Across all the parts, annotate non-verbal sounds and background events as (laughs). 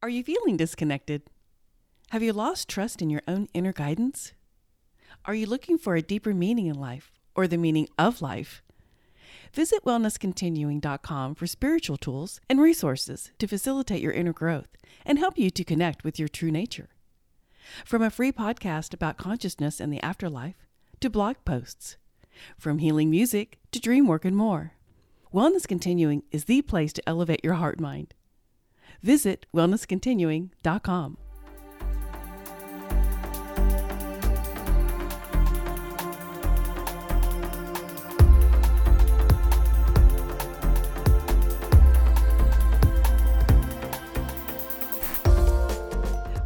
Are you feeling disconnected? Have you lost trust in your own inner guidance? Are you looking for a deeper meaning in life or the meaning of life? Visit wellnesscontinuing.com for spiritual tools and resources to facilitate your inner growth and help you to connect with your true nature. From a free podcast about consciousness and the afterlife to blog posts, from healing music to dream work and more, Wellness Continuing is the place to elevate your heart mind. Visit wellnesscontinuing.com.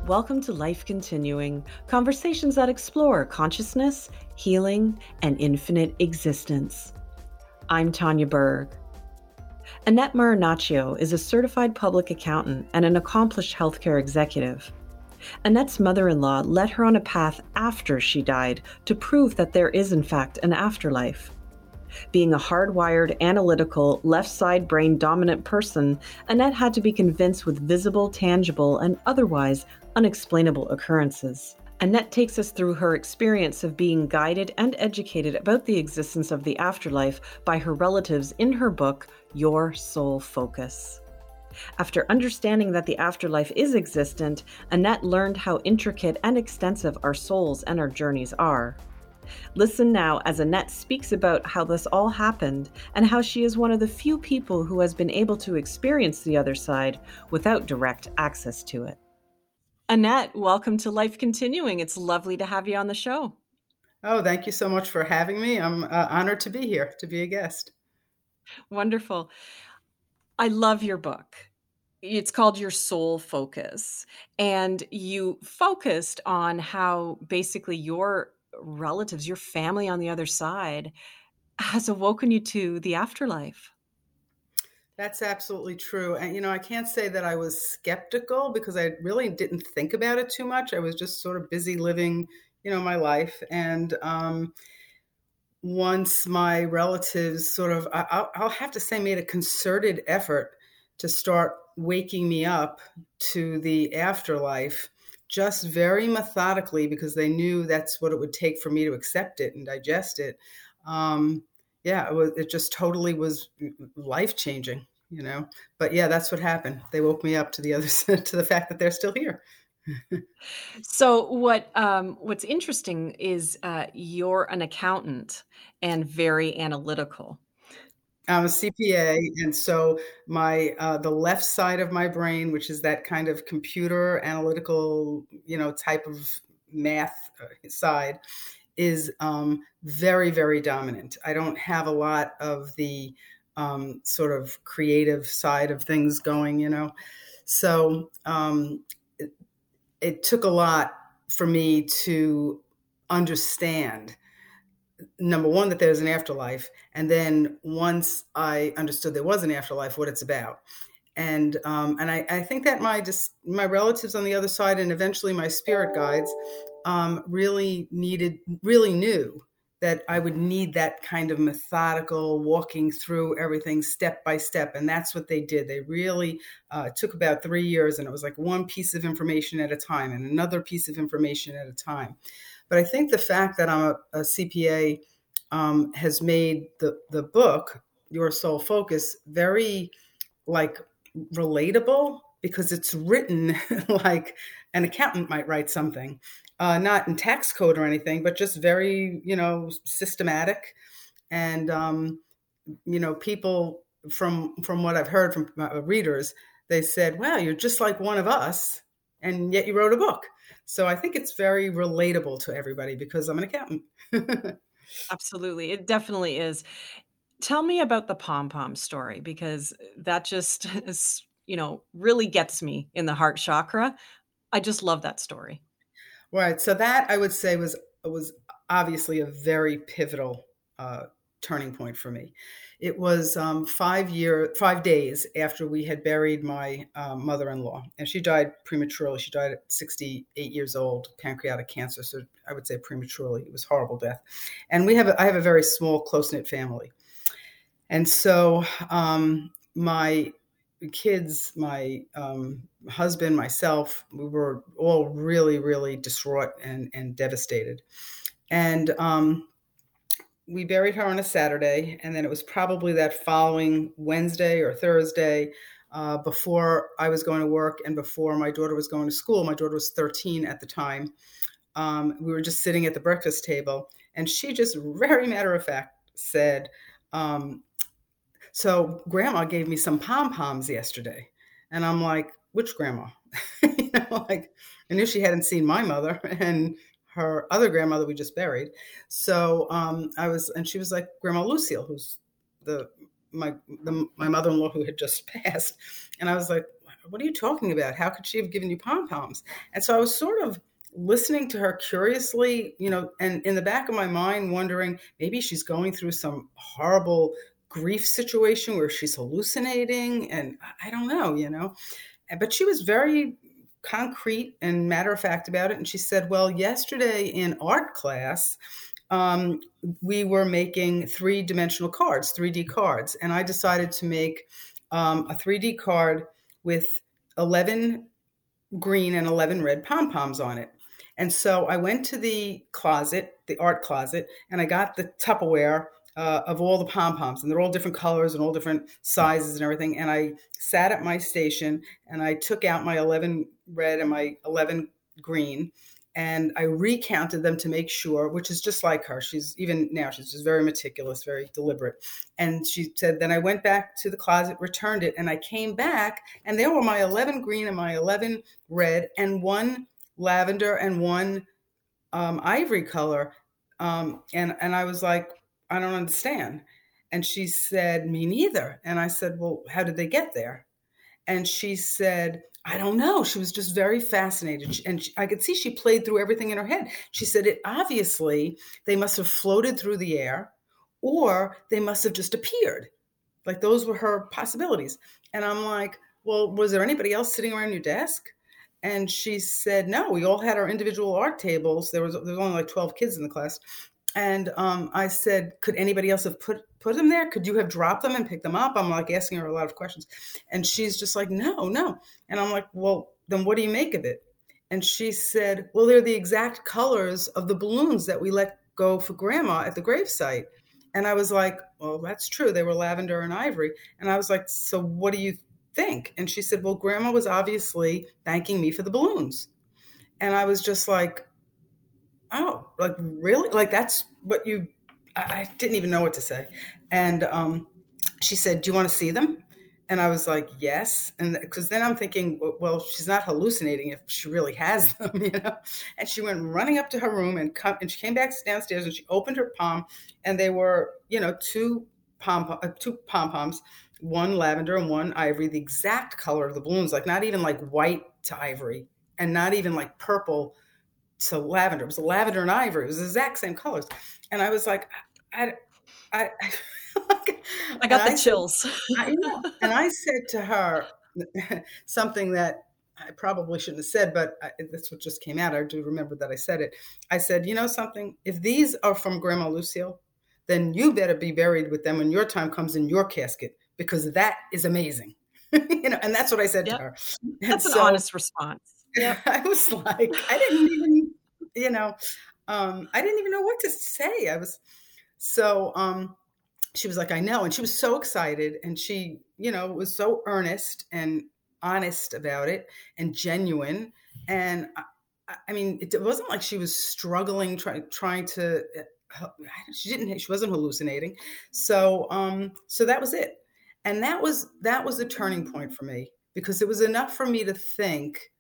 Welcome to Life Continuing, conversations that explore consciousness, healing, and infinite existence. I'm Tanya Berg. Annette Marinaccio is a certified public accountant and an accomplished healthcare executive. Annette's mother in law led her on a path after she died to prove that there is, in fact, an afterlife. Being a hardwired, analytical, left side brain dominant person, Annette had to be convinced with visible, tangible, and otherwise unexplainable occurrences. Annette takes us through her experience of being guided and educated about the existence of the afterlife by her relatives in her book, Your Soul Focus. After understanding that the afterlife is existent, Annette learned how intricate and extensive our souls and our journeys are. Listen now as Annette speaks about how this all happened and how she is one of the few people who has been able to experience the other side without direct access to it. Annette, welcome to Life Continuing. It's lovely to have you on the show. Oh, thank you so much for having me. I'm uh, honored to be here, to be a guest. Wonderful. I love your book. It's called Your Soul Focus. And you focused on how basically your relatives, your family on the other side, has awoken you to the afterlife. That's absolutely true. And, you know, I can't say that I was skeptical because I really didn't think about it too much. I was just sort of busy living, you know, my life. And um, once my relatives sort of, I, I'll have to say, made a concerted effort to start waking me up to the afterlife just very methodically because they knew that's what it would take for me to accept it and digest it. Um, yeah, it was. It just totally was life changing, you know. But yeah, that's what happened. They woke me up to the other (laughs) to the fact that they're still here. so what um, what's interesting is uh, you're an accountant and very analytical. I'm a CPA, and so my uh, the left side of my brain, which is that kind of computer analytical, you know, type of math uh, side, is um, very very dominant. I don't have a lot of the um, sort of creative side of things going, you know. So um, it, it took a lot for me to understand number one that there's an afterlife and then once i understood there was an afterlife what it's about and um, and I, I think that my just my relatives on the other side and eventually my spirit guides um, really needed really knew that I would need that kind of methodical walking through everything step by step. And that's what they did. They really uh, took about three years, and it was like one piece of information at a time and another piece of information at a time. But I think the fact that I'm a, a CPA um, has made the the book Your Soul Focus very like relatable because it's written (laughs) like an accountant might write something, uh, not in tax code or anything, but just very you know systematic, and um, you know people from from what I've heard from uh, readers, they said, "Wow, you're just like one of us." and yet you wrote a book. So I think it's very relatable to everybody because I'm an accountant. (laughs) Absolutely. It definitely is. Tell me about the pom pom story because that just (laughs) is, you know, really gets me in the heart chakra. I just love that story. Right. So that I would say was was obviously a very pivotal uh, turning point for me. It was um, five year, five days after we had buried my um, mother-in-law, and she died prematurely. She died at 68 years old, pancreatic cancer. So I would say prematurely. It was horrible death. And we have, a, I have a very small, close knit family, and so um, my kids, my um, husband, myself, we were all really, really distraught and, and devastated. And um, we buried her on a Saturday, and then it was probably that following Wednesday or Thursday uh, before I was going to work and before my daughter was going to school. My daughter was 13 at the time. Um, we were just sitting at the breakfast table, and she just very matter of fact said, um, So, grandma gave me some pom poms yesterday. And I'm like, Which grandma? (laughs) you know, like, I knew she hadn't seen my mother (laughs) and her other grandmother we just buried. So um, I was, and she was like, Grandma Lucille, who's the my the, my mother-in-law who had just (laughs) passed and i was like what are you talking about how could she have given you pom-poms and so i was sort of listening to her curiously you know and in the back of my mind wondering maybe she's going through some horrible grief situation where she's hallucinating and i don't know you know but she was very concrete and matter of fact about it and she said well yesterday in art class um, we were making three dimensional cards, 3D cards. And I decided to make um, a 3D card with 11 green and 11 red pom poms on it. And so I went to the closet, the art closet, and I got the Tupperware uh, of all the pom poms, and they're all different colors and all different sizes and everything. And I sat at my station and I took out my 11 red and my 11 green, and I recounted them to make sure, which is just like her. She's even now, she's just very meticulous, very deliberate. And she said, then I went back to the closet, returned it, and I came back, and there were my 11 green and my 11 red, and one lavender and one um, ivory color. Um, and, and I was like, I don't understand. And she said, Me neither. And I said, Well, how did they get there? And she said, I don't know. She was just very fascinated. And she, I could see she played through everything in her head. She said it obviously they must have floated through the air or they must have just appeared. Like those were her possibilities. And I'm like, well, was there anybody else sitting around your desk? And she said, no, we all had our individual art tables. There was, there was only like 12 kids in the class. And um, I said, could anybody else have put put them there? Could you have dropped them and picked them up? I'm like asking her a lot of questions. And she's just like, no, no. And I'm like, well, then what do you make of it? And she said, well, they're the exact colors of the balloons that we let go for grandma at the gravesite. And I was like, well, that's true. They were lavender and ivory. And I was like, so what do you think? And she said, well, grandma was obviously thanking me for the balloons. And I was just like, oh, like really? Like that's what you I didn't even know what to say. And um, she said, Do you want to see them? And I was like, Yes. And because then I'm thinking, Well, she's not hallucinating if she really has (laughs) them, (laughs) you know? And she went running up to her room and, come, and she came back downstairs and she opened her palm and they were, you know, two pom uh, two pom poms, one lavender and one ivory, the exact color of the balloons, like not even like white to ivory and not even like purple to lavender. It was lavender and ivory. It was the exact same colors. And I was like, I, I, I got (laughs) the I chills. Said, I and I said to her (laughs) something that I probably shouldn't have said, but I, that's what just came out. I do remember that I said it. I said, you know something? If these are from Grandma Lucille, then you better be buried with them when your time comes in your casket because that is amazing. (laughs) you know, and that's what I said yep. to her. And that's so, an honest response. Yeah, I was like, I didn't even, you know, um, I didn't even know what to say. I was so um, she was like, I know. And she was so excited. And she, you know, was so earnest and honest about it and genuine. And I, I mean, it, wasn't like she was struggling, try, trying to, uh, she didn't, she wasn't hallucinating. So, um, so that was it. And that was, that was the turning point for me because it was enough for me to think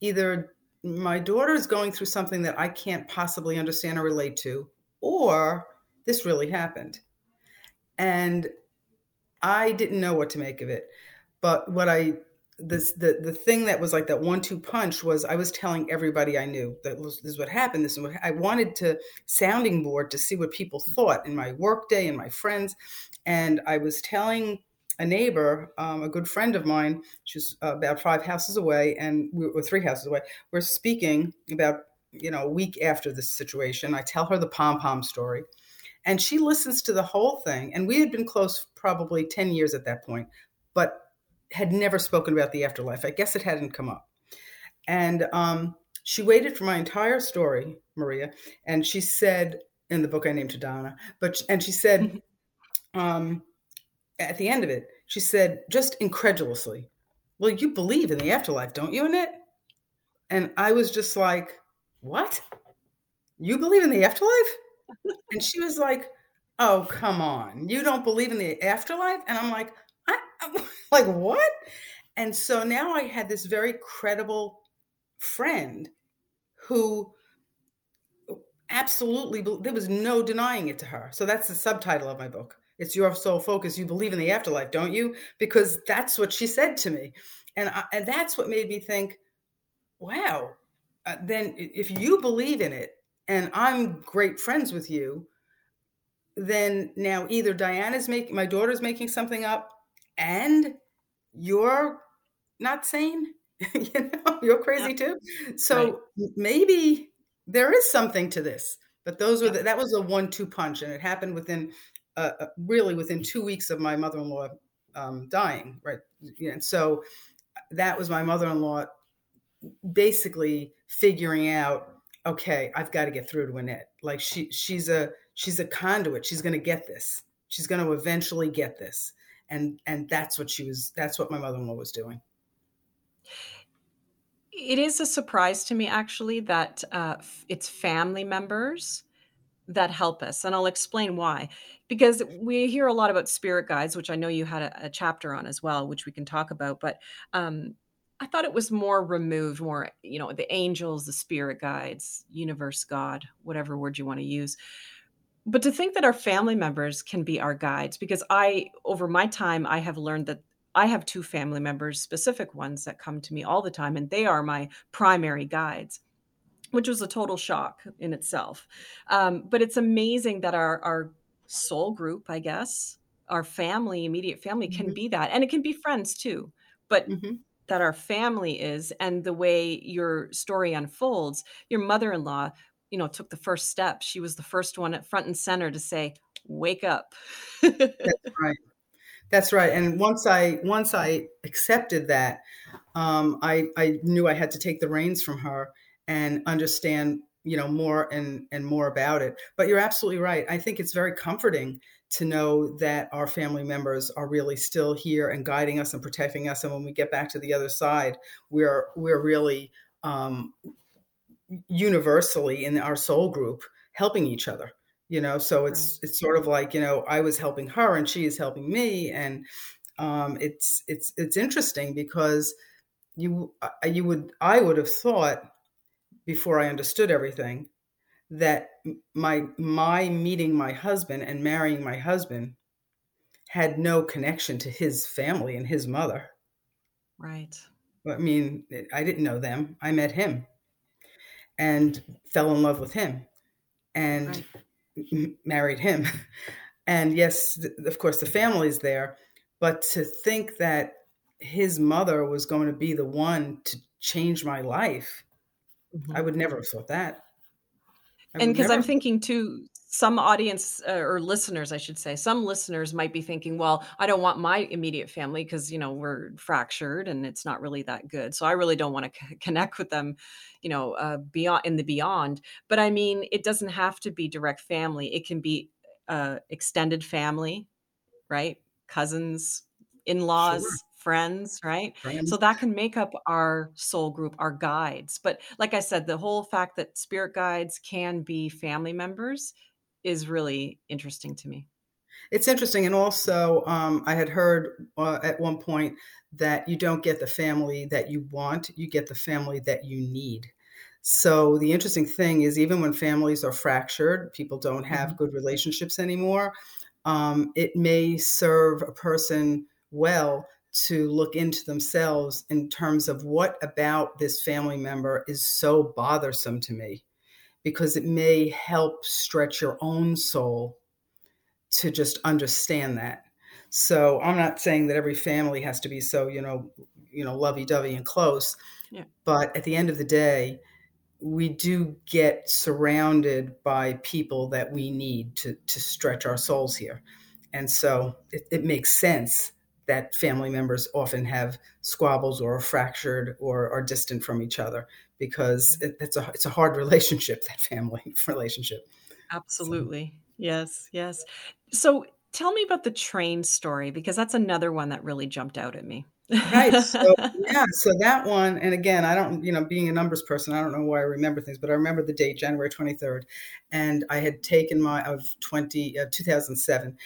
either my daughter is going through something that I can't possibly understand or relate to, or this really happened. And I didn't know what to make of it. But what I this the the thing that was like that one two punch was I was telling everybody I knew that was, this is what happened. This is what I wanted to sounding board to see what people thought in my workday and my friends, and I was telling a neighbor, um, a good friend of mine, she's about five houses away, and we were three houses away. We're speaking about you know a week after this situation. I tell her the pom pom story, and she listens to the whole thing and we had been close probably 10 years at that point but had never spoken about the afterlife. I guess it hadn't come up. And um, she waited for my entire story, Maria, and she said in the book I named to Donna, but and she said (laughs) um, at the end of it, she said just incredulously, "Well, you believe in the afterlife, don't you, Annette?" And I was just like, "What? You believe in the afterlife?" (laughs) and she was like, "Oh, come on, you don't believe in the afterlife?" And I'm like, I, I'm (laughs) like what?" And so now I had this very credible friend who absolutely there was no denying it to her so that's the subtitle of my book it's your Soul Focus you believe in the afterlife don't you because that's what she said to me and I, and that's what made me think wow uh, then if you believe in it and i'm great friends with you then now either diana's making my daughter's making something up and you're not sane (laughs) you know, you're crazy yeah. too. So right. maybe there is something to this. But those were the, that was a one-two punch, and it happened within uh, uh, really within two weeks of my mother-in-law um, dying. Right, and so that was my mother-in-law basically figuring out okay i've got to get through to annette like she she's a she's a conduit she's going to get this she's going to eventually get this and and that's what she was that's what my mother-in-law was doing it is a surprise to me, actually, that uh, it's family members that help us. And I'll explain why. Because we hear a lot about spirit guides, which I know you had a, a chapter on as well, which we can talk about. But um, I thought it was more removed, more, you know, the angels, the spirit guides, universe, God, whatever word you want to use. But to think that our family members can be our guides, because I, over my time, I have learned that I have two family members, specific ones that come to me all the time, and they are my primary guides, which was a total shock in itself. Um, but it's amazing that our, our soul group, I guess, our family, immediate family can mm-hmm. be that. And it can be friends too. But mm-hmm. that our family is, and the way your story unfolds, your mother in law, you know, took the first step. She was the first one at front and center to say, wake up. That's (laughs) right. That's right. And once I once I accepted that, um, I I knew I had to take the reins from her and understand, you know, more and and more about it. But you're absolutely right. I think it's very comforting to know that our family members are really still here and guiding us and protecting us. And when we get back to the other side, we're we're really um, universally in our soul group helping each other you know so it's right. it's sort of like you know i was helping her and she is helping me and um, it's it's it's interesting because you you would i would have thought before i understood everything that my my meeting my husband and marrying my husband had no connection to his family and his mother right i mean i didn't know them i met him and fell in love with him and right married him. (laughs) And yes, of course, the family's there. But to think that his mother was going to be the one to change my life, mm-hmm. I would never have thought that. I and because never... I'm thinking too, some audience uh, or listeners, I should say, some listeners might be thinking, well, I don't want my immediate family because, you know, we're fractured and it's not really that good. So I really don't want to c- connect with them, you know, uh, beyond in the beyond. But I mean, it doesn't have to be direct family. It can be uh, extended family, right? Cousins, in-laws, sure. Friends, right? Friends. So that can make up our soul group, our guides. But like I said, the whole fact that spirit guides can be family members is really interesting to me. It's interesting. And also, um, I had heard uh, at one point that you don't get the family that you want, you get the family that you need. So, the interesting thing is, even when families are fractured, people don't have mm-hmm. good relationships anymore, um, it may serve a person well to look into themselves in terms of what about this family member is so bothersome to me because it may help stretch your own soul to just understand that. So I'm not saying that every family has to be so, you know, you know, lovey-dovey and close. Yeah. But at the end of the day, we do get surrounded by people that we need to to stretch our souls here. And so it, it makes sense that family members often have squabbles or are fractured or are distant from each other because it, it's a it's a hard (laughs) relationship that family (laughs) relationship. Absolutely. So. yes yes. So tell me about the train story because that's another one that really jumped out at me. Right so (laughs) yeah so that one and again i don't you know being a numbers person i don't know why i remember things but i remember the date january 23rd and i had taken my of 20 uh, 2007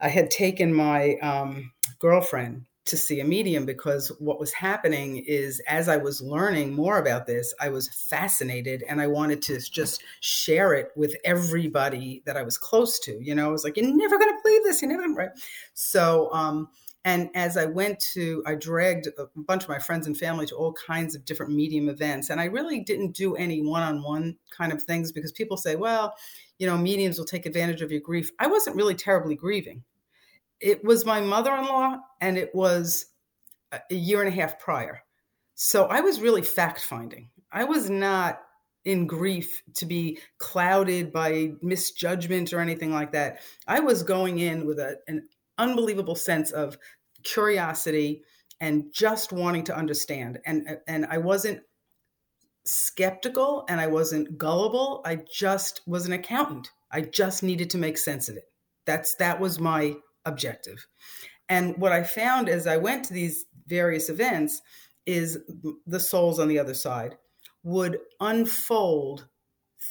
i had taken my um, girlfriend to see a medium because what was happening is as I was learning more about this, I was fascinated and I wanted to just share it with everybody that I was close to. You know, I was like, you're never going to believe this. You're never going right. So, um, and as I went to, I dragged a bunch of my friends and family to all kinds of different medium events. And I really didn't do any one on one kind of things because people say, well, you know, mediums will take advantage of your grief. I wasn't really terribly grieving it was my mother-in-law and it was a year and a half prior. So i was really fact finding i was not in grief to be clouded by misjudgment or anything like that. I was going in with a, an unbelievable sense of curiosity and just wanting to understand. And and i wasn't skeptical and i wasn't gullible. I just was an accountant. I just needed to make sense of it. That's that was my objective. And what I found as I went to these various events is the souls on the other side would unfold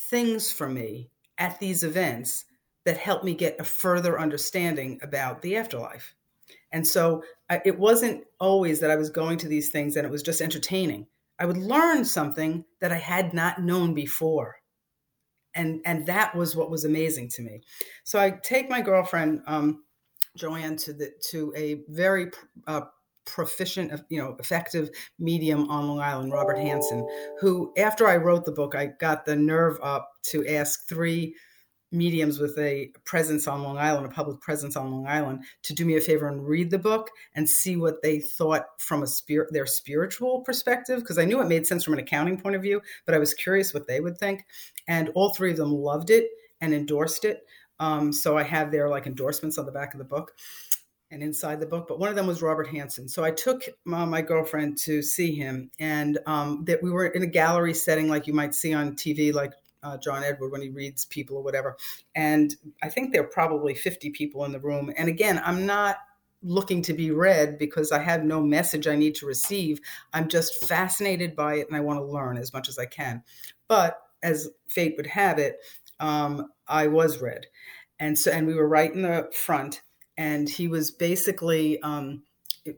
things for me at these events that helped me get a further understanding about the afterlife. And so I, it wasn't always that I was going to these things and it was just entertaining. I would learn something that I had not known before. And, and that was what was amazing to me. So I take my girlfriend um, Joanne to the to a very uh, proficient, you know, effective medium on Long Island, Robert Hansen, who after I wrote the book, I got the nerve up to ask three mediums with a presence on Long Island, a public presence on Long Island, to do me a favor and read the book and see what they thought from a spirit their spiritual perspective because I knew it made sense from an accounting point of view, but I was curious what they would think. And all three of them loved it and endorsed it. Um, so I have their like endorsements on the back of the book and inside the book. But one of them was Robert Hansen. So I took my, my girlfriend to see him, and um, that we were in a gallery setting like you might see on TV, like uh, John Edward when he reads people or whatever. And I think there are probably 50 people in the room. And again, I'm not looking to be read because I have no message I need to receive. I'm just fascinated by it and I want to learn as much as I can. But as fate would have it, um, I was read, and so and we were right in the front, and he was basically. Um,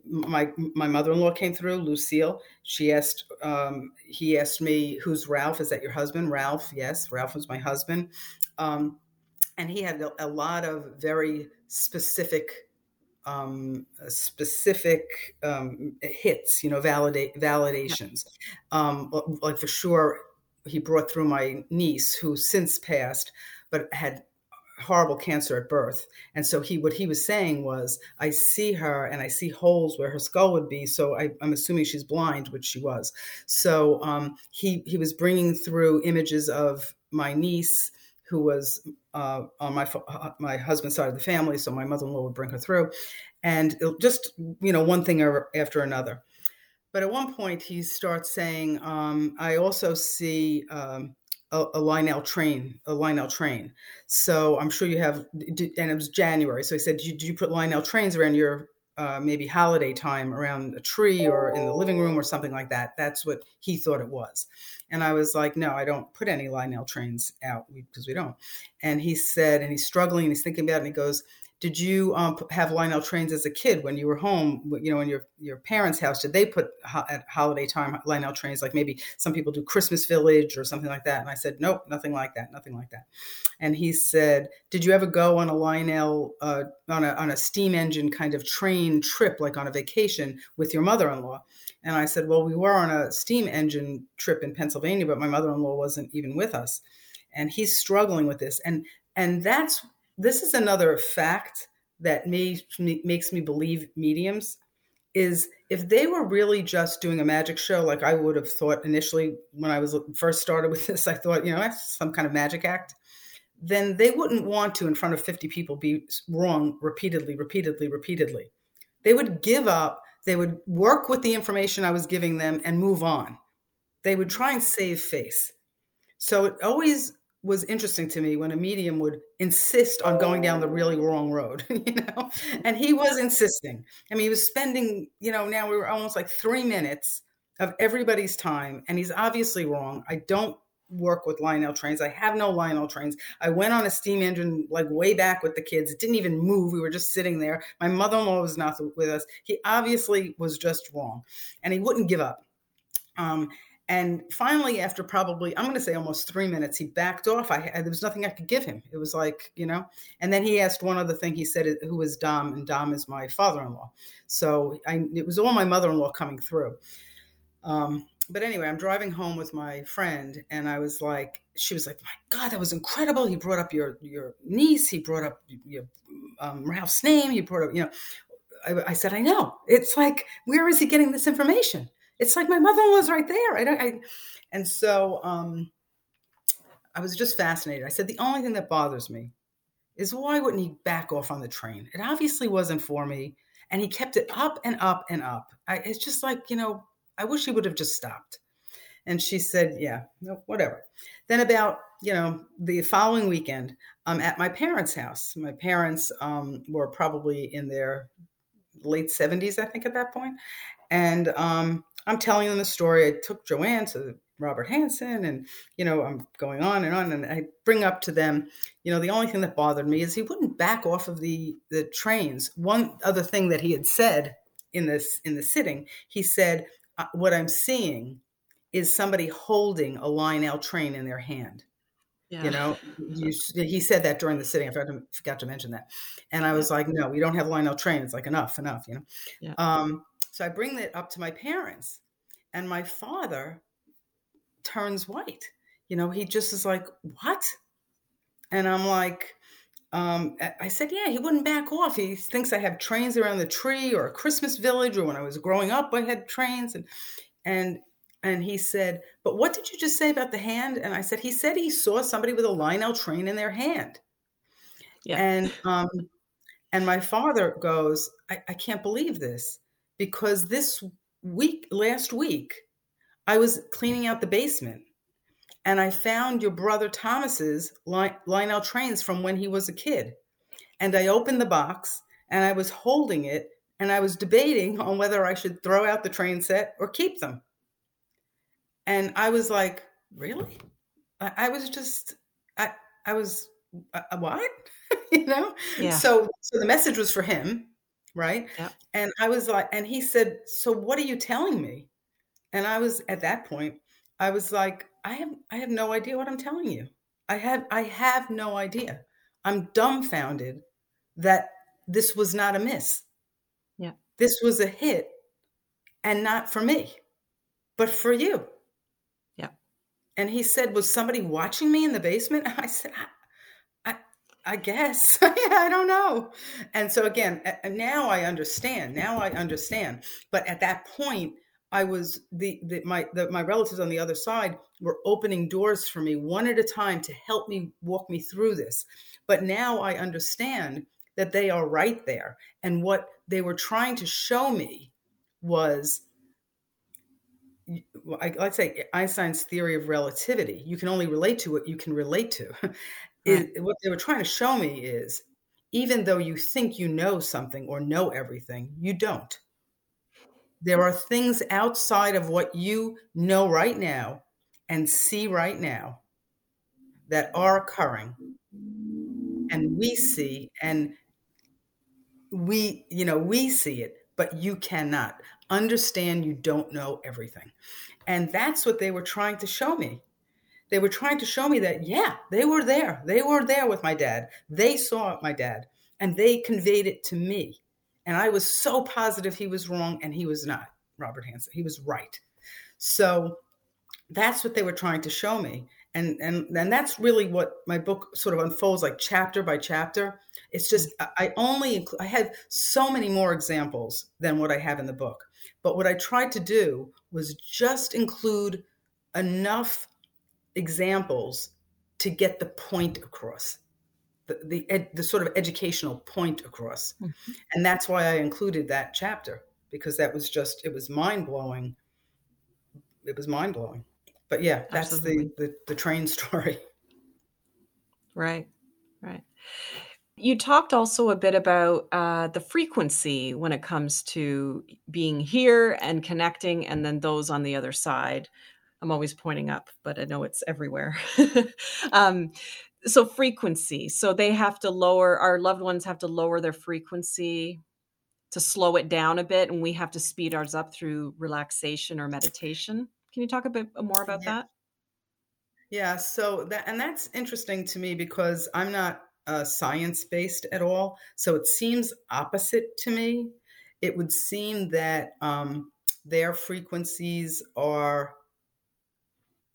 my my mother-in-law came through lucille. She asked um, he asked me who's ralph? Is that your husband? Ralph yes ralph was my husband. Um, and he had a, a, lot of very specific um, specific um, hits you know validate validations. Um, like for sure he brought through my niece who since passed but had horrible cancer at birth. And so he what he was saying was i see her and i see holes where her skull would be so I, am assuming she's blind which she was. So um, he he was bringing through images of my niece who was uh, on my uh, my husband's side of the family so my mother-in-law would bring her through. And just you know one thing after another but at one point, he starts saying, um, I also see um, a, a Lionel train, a Lionel train. So I'm sure you have, and it was January. So he said, "Do you, did you put Lionel trains around your uh, maybe holiday time around a tree or in the living room or something like that? That's what he thought it was. And I was like, No, I don't put any Lionel trains out because we don't. And he said, and he's struggling and he's thinking about it and he goes, did you um, have Lionel trains as a kid when you were home, you know, in your, your parents' house? Did they put ho- at holiday time Lionel trains? Like maybe some people do Christmas Village or something like that. And I said, nope, nothing like that, nothing like that. And he said, did you ever go on a Lionel, uh, on, a, on a steam engine kind of train trip, like on a vacation with your mother in law? And I said, well, we were on a steam engine trip in Pennsylvania, but my mother in law wasn't even with us. And he's struggling with this. And and that's this is another fact that makes me believe mediums is if they were really just doing a magic show like i would have thought initially when i was first started with this i thought you know that's some kind of magic act then they wouldn't want to in front of 50 people be wrong repeatedly repeatedly repeatedly They would give up, they would work with the information I was giving them and move on. They would try and save face. So it always was interesting to me when a medium would insist on going down the really wrong road, (laughs) you know, and he was insisting. I mean, he was spending, you know, now we were almost like three minutes of everybody's time, and he's obviously wrong. I don't work with Lionel trains. I have no Lionel trains. I went on a steam engine like way back with the kids. It didn't even move. We were just sitting there. My mother in law was not with us. He obviously was just wrong, and he wouldn't give up. Um, and finally, after probably, I'm going to say almost three minutes, he backed off. I, there was nothing I could give him. It was like, you know, and then he asked one other thing. He said, "Who is Dom? And Dom is my father in law. So I, it was all my mother in law coming through. Um, but anyway, I'm driving home with my friend, and I was like, she was like, "My God, that was incredible." He brought up your your niece. He brought up your um, Ralph's name. He brought up, you know. I, I, said, "I know." It's like, where is he getting this information? It's like my mother was right there. I don't, I, and so um, I was just fascinated. I said, the only thing that bothers me is why wouldn't he back off on the train? It obviously wasn't for me. And he kept it up and up and up. I, it's just like, you know, I wish he would have just stopped. And she said, yeah, no, whatever. Then about, you know, the following weekend, I'm at my parents' house. My parents um, were probably in their late 70s, I think, at that point. And um, I'm telling them the story. I took Joanne to Robert Hansen and, you know, I'm going on and on. And I bring up to them, you know, the only thing that bothered me is he wouldn't back off of the, the trains. One other thing that he had said in this, in the sitting, he said, uh, what I'm seeing is somebody holding a Lionel train in their hand. Yeah. You know, you, he said that during the sitting. I forgot to, forgot to, mention that. And I was like, no, we don't have Lionel train. It's like enough, enough, you know. Yeah. Um, so I bring that up to my parents, and my father turns white. You know, he just is like, What? And I'm like, um, I said, Yeah, he wouldn't back off. He thinks I have trains around the tree or a Christmas village, or when I was growing up, I had trains. And, and, and he said, But what did you just say about the hand? And I said, He said he saw somebody with a Lionel train in their hand. Yeah. And, um, and my father goes, I, I can't believe this because this week, last week, I was cleaning out the basement and I found your brother Thomas's Lionel trains from when he was a kid. And I opened the box and I was holding it and I was debating on whether I should throw out the train set or keep them. And I was like, really? I, I was just, I, I was, uh, what? (laughs) you know? Yeah. So, so the message was for him right? Yep. And I was like, and he said, "So what are you telling me?" And I was at that point, I was like, "I have I have no idea what I'm telling you. I have I have no idea. I'm dumbfounded that this was not a miss. Yeah. This was a hit and not for me, but for you." Yeah. And he said, "Was somebody watching me in the basement?" And (laughs) I said, I guess. (laughs) I don't know. And so again, now I understand. Now I understand. But at that point, I was the, the my the, my relatives on the other side were opening doors for me one at a time to help me walk me through this. But now I understand that they are right there, and what they were trying to show me was I, would say Einstein's theory of relativity. You can only relate to what you can relate to. (laughs) Right. what they were trying to show me is even though you think you know something or know everything, you don't. There are things outside of what you know right now and see right now that are occurring. And we see, and we, you know, we see it, but you cannot understand you don't know everything. And that's what they were trying to show me they were trying to show me that yeah they were there. They were there with my dad. They saw my dad and they conveyed it to me. And i was so positive he was wrong and he was not robert hansen he was right. So that's what they were trying to show me. And and and that's really what my book sort of unfolds like chapter by chapter. It's just mm-hmm. i only i had so many more examples than what i have in the book. But what i tried to do was just include enough examples to get the point across. the the, ed, the sort of educational point across, mm-hmm. and that's why I included that chapter because that was just it was mind blowing. It was mind blowing, but yeah, that's the, the the train story. (laughs) Right, right. You talked also a bit about uh, the frequency when it comes to being here and connecting, and then those on the other side. I'm always pointing up, but I know it's everywhere. (laughs) um, so frequency so they have to lower our loved ones have to lower their frequency to slow it down a bit and we have to speed ours up through relaxation or meditation can you talk a bit more about yeah. that yeah so that and that's interesting to me because i'm not uh, science based at all so it seems opposite to me it would seem that um, their frequencies are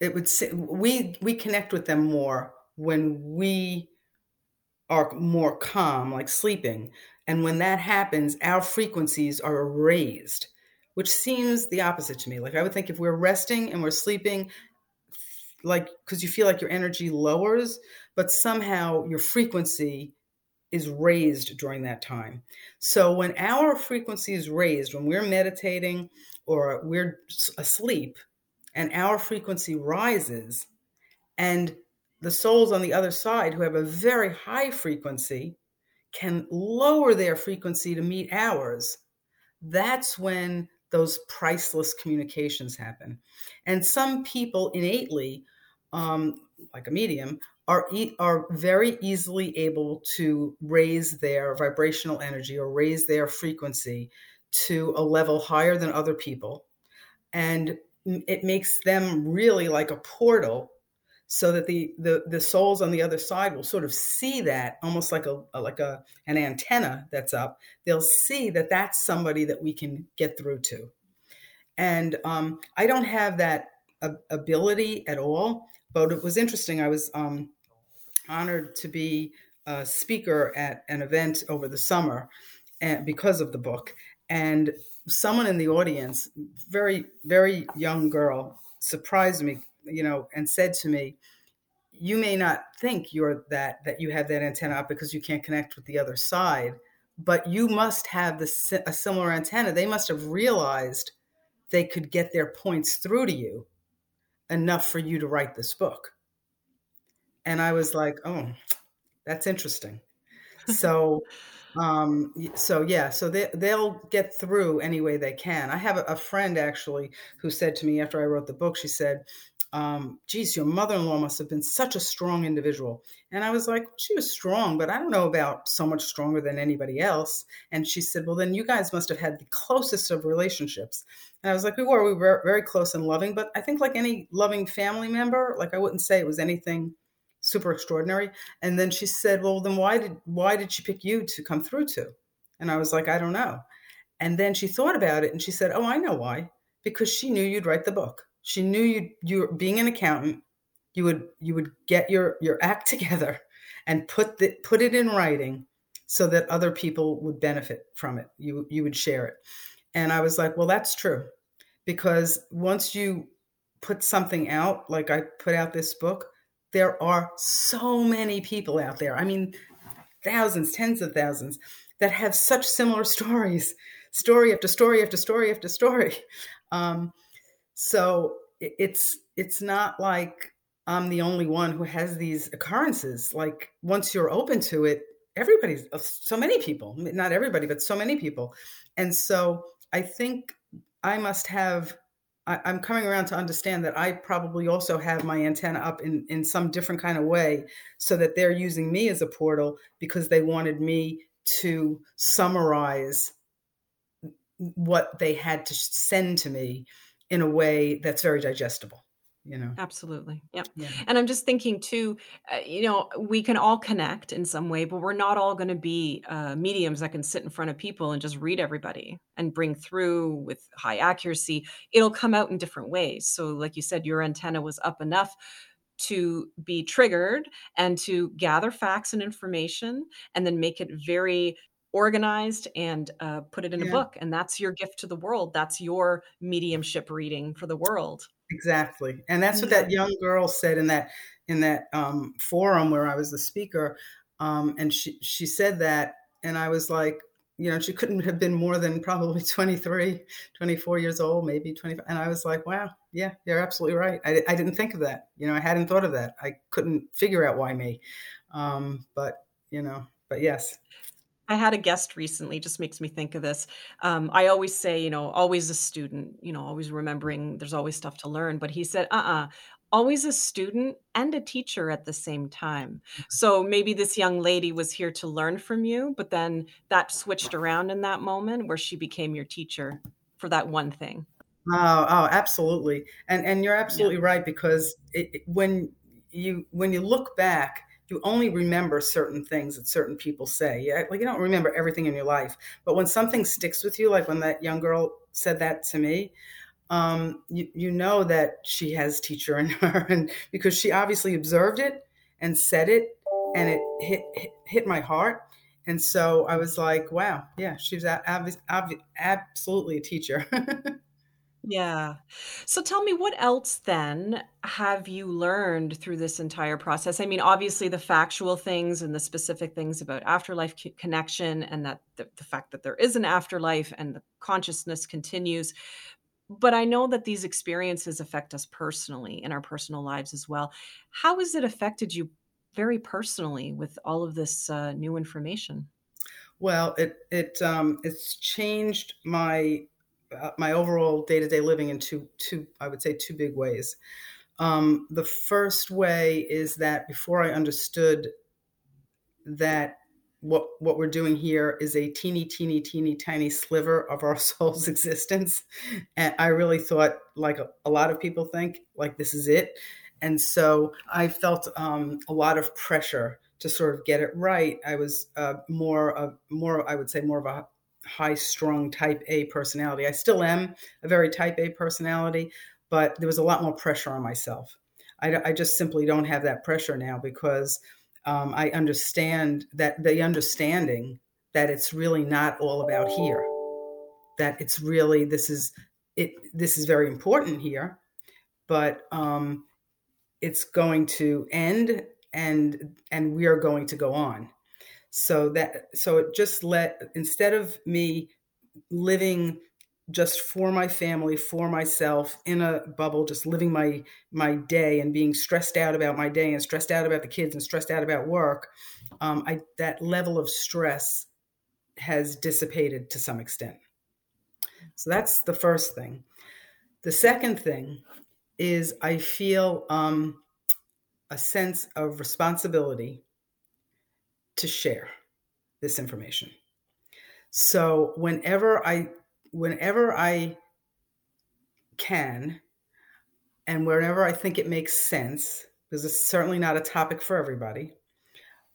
it would say we we connect with them more when we are more calm, like sleeping. And when that happens, our frequencies are raised, which seems the opposite to me. Like I would think if we're resting and we're sleeping, like because you feel like your energy lowers, but somehow your frequency is raised during that time. So when our frequency is raised, when we're meditating or we're asleep and our frequency rises, and the souls on the other side who have a very high frequency can lower their frequency to meet ours. That's when those priceless communications happen. And some people innately, um, like a medium, are e- are very easily able to raise their vibrational energy or raise their frequency to a level higher than other people, and it makes them really like a portal so that the, the the souls on the other side will sort of see that almost like a, a like a an antenna that's up. They'll see that that's somebody that we can get through to. And um, i don't have that ability at all but it was interesting. I was um, honored to be a speaker at an event over the summer and because of the book. And someone in the audience very very young girl surprised me you know, and said to me, you may not think you're that that you have that antenna up because you can't connect with the other side, but you must have the, a similar antenna. They must have realized they could get their points through to you enough for you to write this book. And I was like, oh, that's interesting. So um so yeah so they, they'll get through any way they can i have a, a, friend actually who said to me after i wrote the book she said um, geez, your mother in law must have been such a strong individual. And I was like, she was strong, but I don't know about so much stronger than anybody else. And she said, well, then you guys must have had the closest of relationships. And I was like, we were, we were very close and loving, but I think like any loving family member, like I wouldn't say it was anything super extraordinary. And then she said, well, then why did, why did she pick you to come through to? And I was like, I don't know. And then she thought about it and she said, oh, I know why, because she knew you'd write the book she knew you you being an accountant, you would you would get your your act (laughs) together and put the put it in writing so that other people would benefit from it. You you would share it. And I was like, well, that's true. Because once you put something out, like I put out this book, there are so many people out there. I mean, thousands, tens of thousands that have such similar (laughs) stories, story after story after story after story. Um, so it's it's not like I'm the only one who has these occurrences. Like once you're open to it, everybody's uh, so many people, not everybody, but so many people. And so I think I must have I, am coming around to understand that I probably also have my antenna up in, in some different kind of way so that they're using me as a portal because they wanted me to summarize what they had to send to me in a way that's very digestible you know absolutely yeah. yeah and i'm just thinking too uh, you know we can all connect in some way but we're not all going to be uh, mediums that can sit in front of people and just read everybody and bring through with high accuracy it'll come out in different ways so like you said your antenna was up enough to be triggered and to gather facts and information and then make it very organized and uh, put it in yeah. a book and that's your gift to the world that's your mediumship reading for the world exactly and that's what that young girl said in that in that um, forum where i was the speaker Um, and she she said that, and I was like, you know, she couldn't have been more than probably (laughs) 23, 24 years old, maybe 25. And I was like, wow, yeah, you're absolutely right. I, I didn't think of that. You know, I hadn't thought of that. I couldn't figure out why me. Um, but, you know, but yes. I had a guest recently, just makes me think of this. Um, I always say, you know, always a student, you know, always remembering there's always stuff to learn. But he said, uh uh always a student and a teacher at the same time. So maybe this young lady was here to learn from you, but then that switched around in that moment where she became your teacher for that one thing. Oh, oh, absolutely. And and you're absolutely yeah. right because it, when you when you look back, you only remember certain things that certain people say. Yeah, like you don't remember everything in your life, but when something sticks with you, like when that young girl said that to me, um, you, you know that she has teacher in (laughs) her and because she obviously observed it and said it and it hit, hit, hit my heart and so i was like wow yeah she's ab- ab- absolutely a teacher (laughs) yeah so tell me what else then have you learned through this entire process i mean obviously the factual things and the specific things about afterlife connection and that the, the fact that there is an afterlife and the consciousness continues but I know that these experiences affect us personally in our personal lives as well. How has it affected you very personally with all of this uh, new information? Well, it it um, it's changed my my overall day to day living in two two I would say two big ways. Um, the first way is that before I understood that what what we're doing here is a teeny teeny teeny tiny sliver of our (laughs) soul's existence and i really thought like a, a lot of people think like this is it and so i felt um, a lot of pressure to sort of get it right i was uh, more of more i would say more of a high strung type a personality i still am a very type a personality but there was a lot more pressure on myself I, I just simply don't have that pressure now because um, I understand that the understanding that it's really not all about here, that it's really this is it. This is very important here, but um, it's going to end, and and we are going to go on. So that so it just let instead of me living just for my family, for myself, in a bubble, just living my my day and being stressed out about my day and stressed out about the kids and stressed out about work, um, I, that level of stress has dissipated to some extent. So that's the first thing. The second thing is I feel um, a sense of responsibility to share this information. So whenever I whenever I can and whenever I think it makes sense, because it's certainly not a topic for everybody,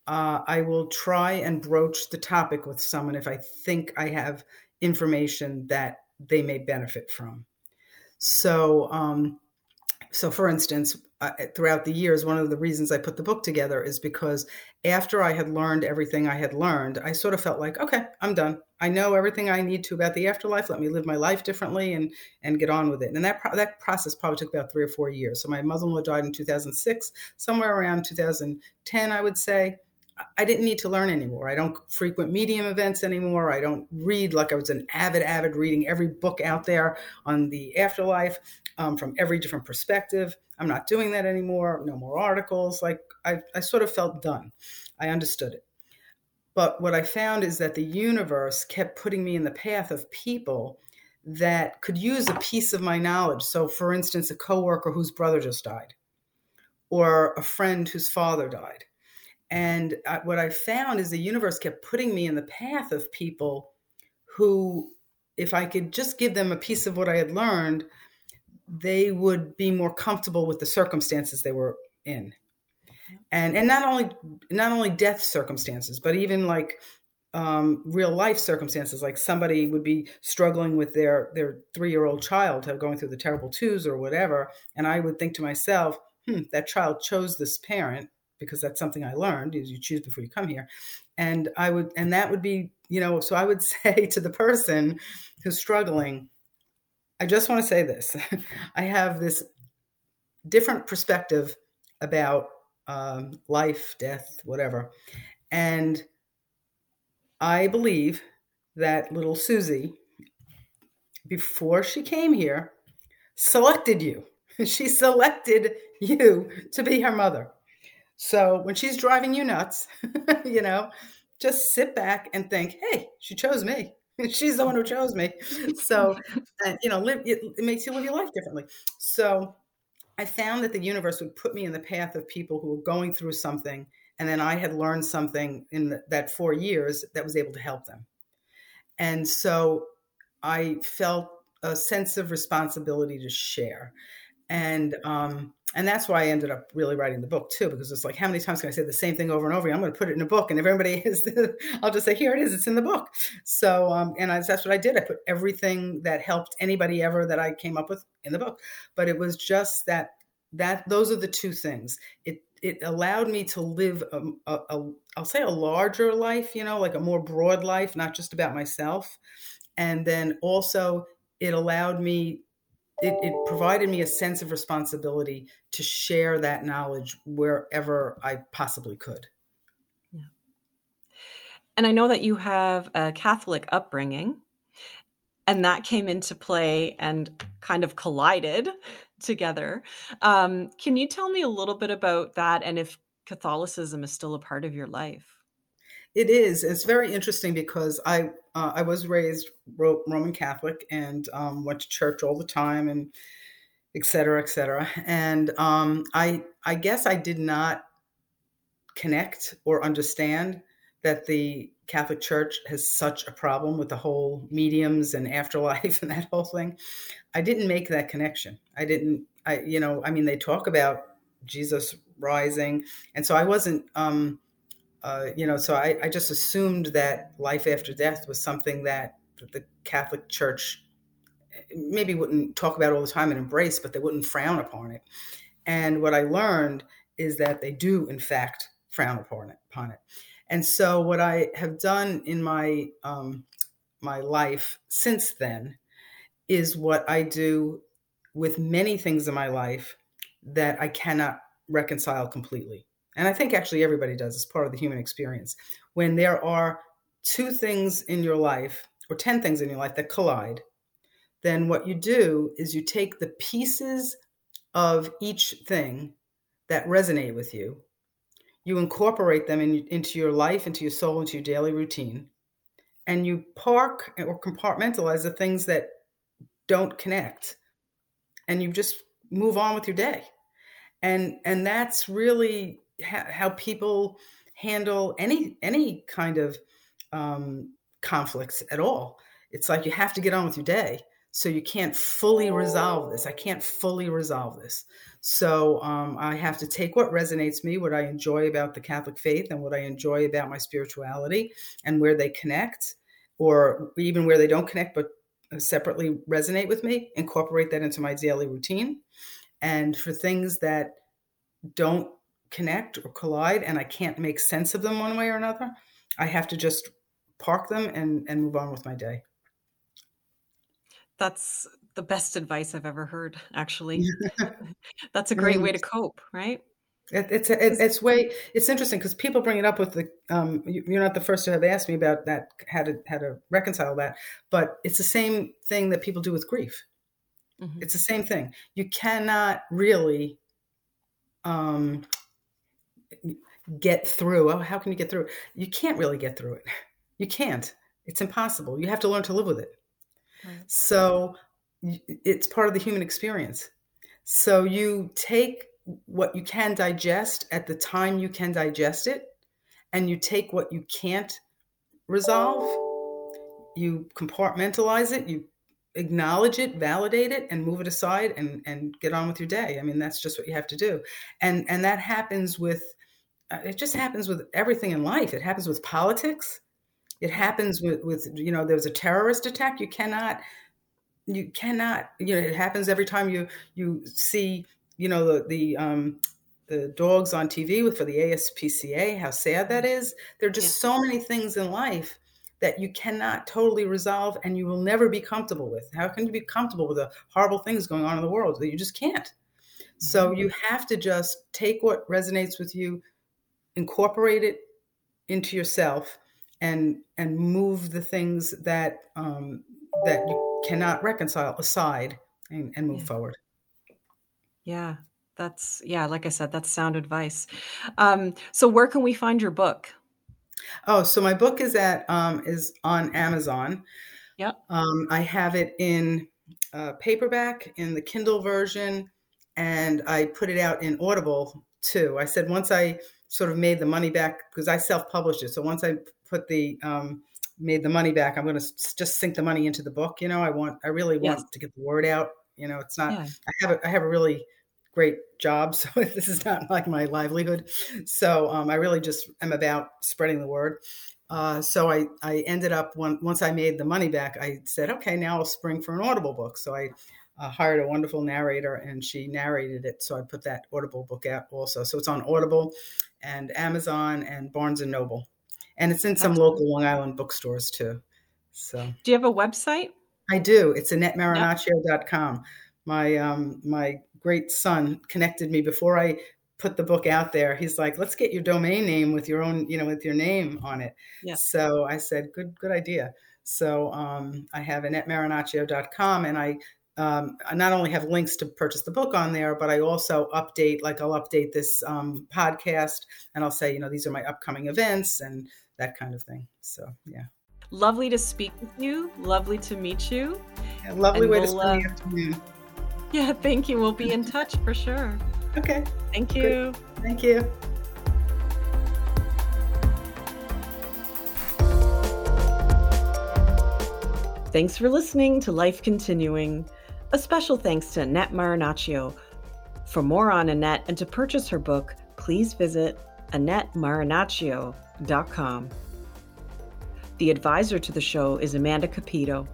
uh, I will try and broach the topic with someone if I think I have information that they may benefit from. So, um, so for instance, uh, throughout the years, one of the reasons I put the book together is because after I had learned everything I had learned, I sort of felt like, okay, I'm done. I know everything I need to about the afterlife. Let me live my life differently and and get on with it. And that pro- that process probably took about three or four years. So my mother-in-law died in 2006, somewhere around 2010, I would say. I didn't need to learn anymore. I don't frequent medium events anymore. I don't read like I was an avid, avid reading every book out there on the afterlife um, from every different perspective. I'm not doing that anymore. No more articles. Like I, I sort of felt done. I understood it. But what I found is that the universe kept putting me in the path of people that could use a piece of my knowledge. So, for instance, a coworker whose brother just died, or a friend whose father died. And I, what I found is the universe kept putting me in the path of people who, if I could just give them a piece of what I had learned, they would be more comfortable with the circumstances they were in. And and not only not only death circumstances but even like um, real life circumstances like somebody would be struggling with their their three year old child going through the terrible twos or whatever. And i would think to myself hmm, that child chose this parent because that's something i learned is you choose before you come here and i would and that would be you know so i would (laughs) say to the person who's struggling I just want to say this. (laughs) I have this different perspective about um, life, death, whatever. And I believe that little Susie, before she came here, selected you. (laughs) She selected you to be her mother. So when she's driving you nuts, (laughs) you know, just sit back and think, hey, she chose me. (laughs) she's the one who chose me. So, (laughs) and, you know, live, it, it makes you live your life differently. So I found that the universe would put me in the path of people who were going through something. And then I had learned something in the, that four years that was able to help them. And so I felt a sense of responsibility to share. And um, and that's why I ended up really writing the book too, because it's like, how many times can I say the same thing over and over again? I'm going to put it in a book, and if everybody (laughs) is, I'll just say, here it is, it's in the book. So, um, and I, that's what I did. I put everything that helped anybody ever that I came up with in the book. But it was just that that those are the two things. It it allowed me to live a, a, a I'll say a larger life, you know, like a more broad life, not just about myself. And then also it allowed me it, it, provided me a sense of responsibility to share that knowledge wherever I possibly could. Yeah. And I know that you have a Catholic upbringing, and that came into play and kind of collided (laughs) together. Um, can you tell me a little bit about that and if Catholicism is still a part of your life? It is. It's very interesting because I uh, I was raised Roman Catholic and um, went to church all the time and et cetera, et cetera. And um, I I guess I did not connect or understand that the Catholic Church has such a problem with the whole mediums and afterlife (laughs) and that whole thing. I didn't make that connection. I didn't. I you know I mean they talk about Jesus rising, and so I wasn't. Um, uh, you know, so I, I just assumed that life after death was something that the Catholic Church maybe wouldn't talk about all the time and embrace, but they wouldn't frown upon it. And what I learned is that they do, in fact, frown upon it. Upon it. And so, what I have done in my um, my life since then is what I do with many things in my life that I cannot reconcile completely and I think actually everybody does as part of the human experience. When there are two things in your life, or 10 things in your life that collide, then what you do is you take the pieces of each thing that resonate with you, you incorporate them in, into your life, into your soul, into your daily routine, and you park or compartmentalize the things that don't connect, and you just move on with your day. And and that's really how people handle any any kind of um, conflicts at all. It's like you have to get on with your day, so you can't fully resolve this. I can't fully resolve this, so um, I have to take what resonates me, what I enjoy about the Catholic faith, and what I enjoy about my spirituality, and where they connect, or even where they don't connect but separately resonate with me. Incorporate that into my daily routine, and for things that don't connect or collide and I can't make sense of them one way or another, I have to just park them and, and move on with my day. That's the best advice I've ever heard, actually. (laughs) That's a great way to cope, right? It, it's it, it's way it's interesting because people bring it up with the um, you're not the first to have asked me about that how to how to reconcile that but it's the same thing that people do with grief mm-hmm. it's the same thing you cannot really um, get through. Oh, how can you get through? You can't really get through it. You can't. It's impossible. You have to learn to live with it. Right. So it's part of the human experience. So you take what you can digest at the time you can digest it, and you take what you can't resolve, you compartmentalize it, you acknowledge it, validate it, and move it aside and, and get on with your day. I mean, that's just what you have to do. And and that happens with it just happens with everything in life. It happens with politics. It happens with, with you know, there's a terrorist attack. You cannot, you cannot, you know, it happens every time you you see, you know, the the um, the dogs on TV with for the ASPCA. How sad that is. There are just yeah. so many things in life that you cannot totally resolve, and you will never be comfortable with. How can you be comfortable with the horrible things going on in the world that you just can't? So mm-hmm. you have to just take what resonates with you, incorporate it into yourself and and move the things that um, that you cannot reconcile aside and, and move Yeah. forward. Yeah. That's yeah, like I said, that's sound advice. Um, so where can we find your book? Oh, so my book is at um, is on Amazon. Yep. Um, I have it in uh, paperback in the Kindle version, and I put it out in Audible too. I said once I sort of made the money back because I self-published it. So once I put the um, made the money back, I'm going to just sink the money into the book. You know, I want I really want Yes. to get the word out. You know, it's not. Yeah. I have a, I have a really great job, (laughs) so this is not like my livelihood. So um, I really just am about spreading the word. Uh, so I, I ended up when, once I made the money back, I said, okay, now I'll spring for an Audible book. So I uh, hired a wonderful narrator and she narrated it. So I put that Audible book out also. So it's on Audible and Amazon and Barnes and Noble, and it's in some local Long Island bookstores too. So Do you have a website? I do. It's AnnetteMarinaccio.com. My um, my great son connected me before I put the book out there. He's like, "Let's get your domain name with your own, you know, with your name on it." Yeah. So I said, "Good, good idea." So um, I have AnnetteMarinaccio.com, and I um, I not only have links to purchase the book on there, but I also update, like I'll update this um, podcast, and I'll say, you know, these are my upcoming events and that kind of thing. So yeah, Lovely to speak with you. Lovely to meet you. Yeah, lovely And way we'll, to spend the uh, afternoon. Yeah, thank you. We'll be in touch for sure. Okay, Thank you. Good. thank you. Thanks for listening to Life Continuing. A special thanks to Annette Marinaccio. For more on Annette and to purchase her book, please visit AnnetteMarinaccio.com. The advisor to the show is Amanda Capito.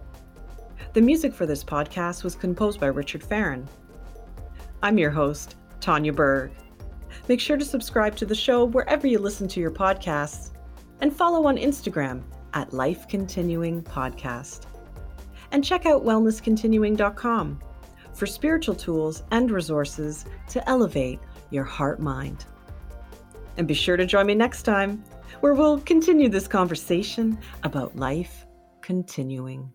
The music for this podcast was composed by Richard Farron. I'm your host, Tanya Berg. Make sure to subscribe to the show wherever you listen to your podcasts and follow on Instagram at Life Continuing Podcast and check out wellnesscontinuing.com for spiritual tools and resources to elevate your heart mind. And be sure to join me next time, where we'll continue this conversation about life continuing.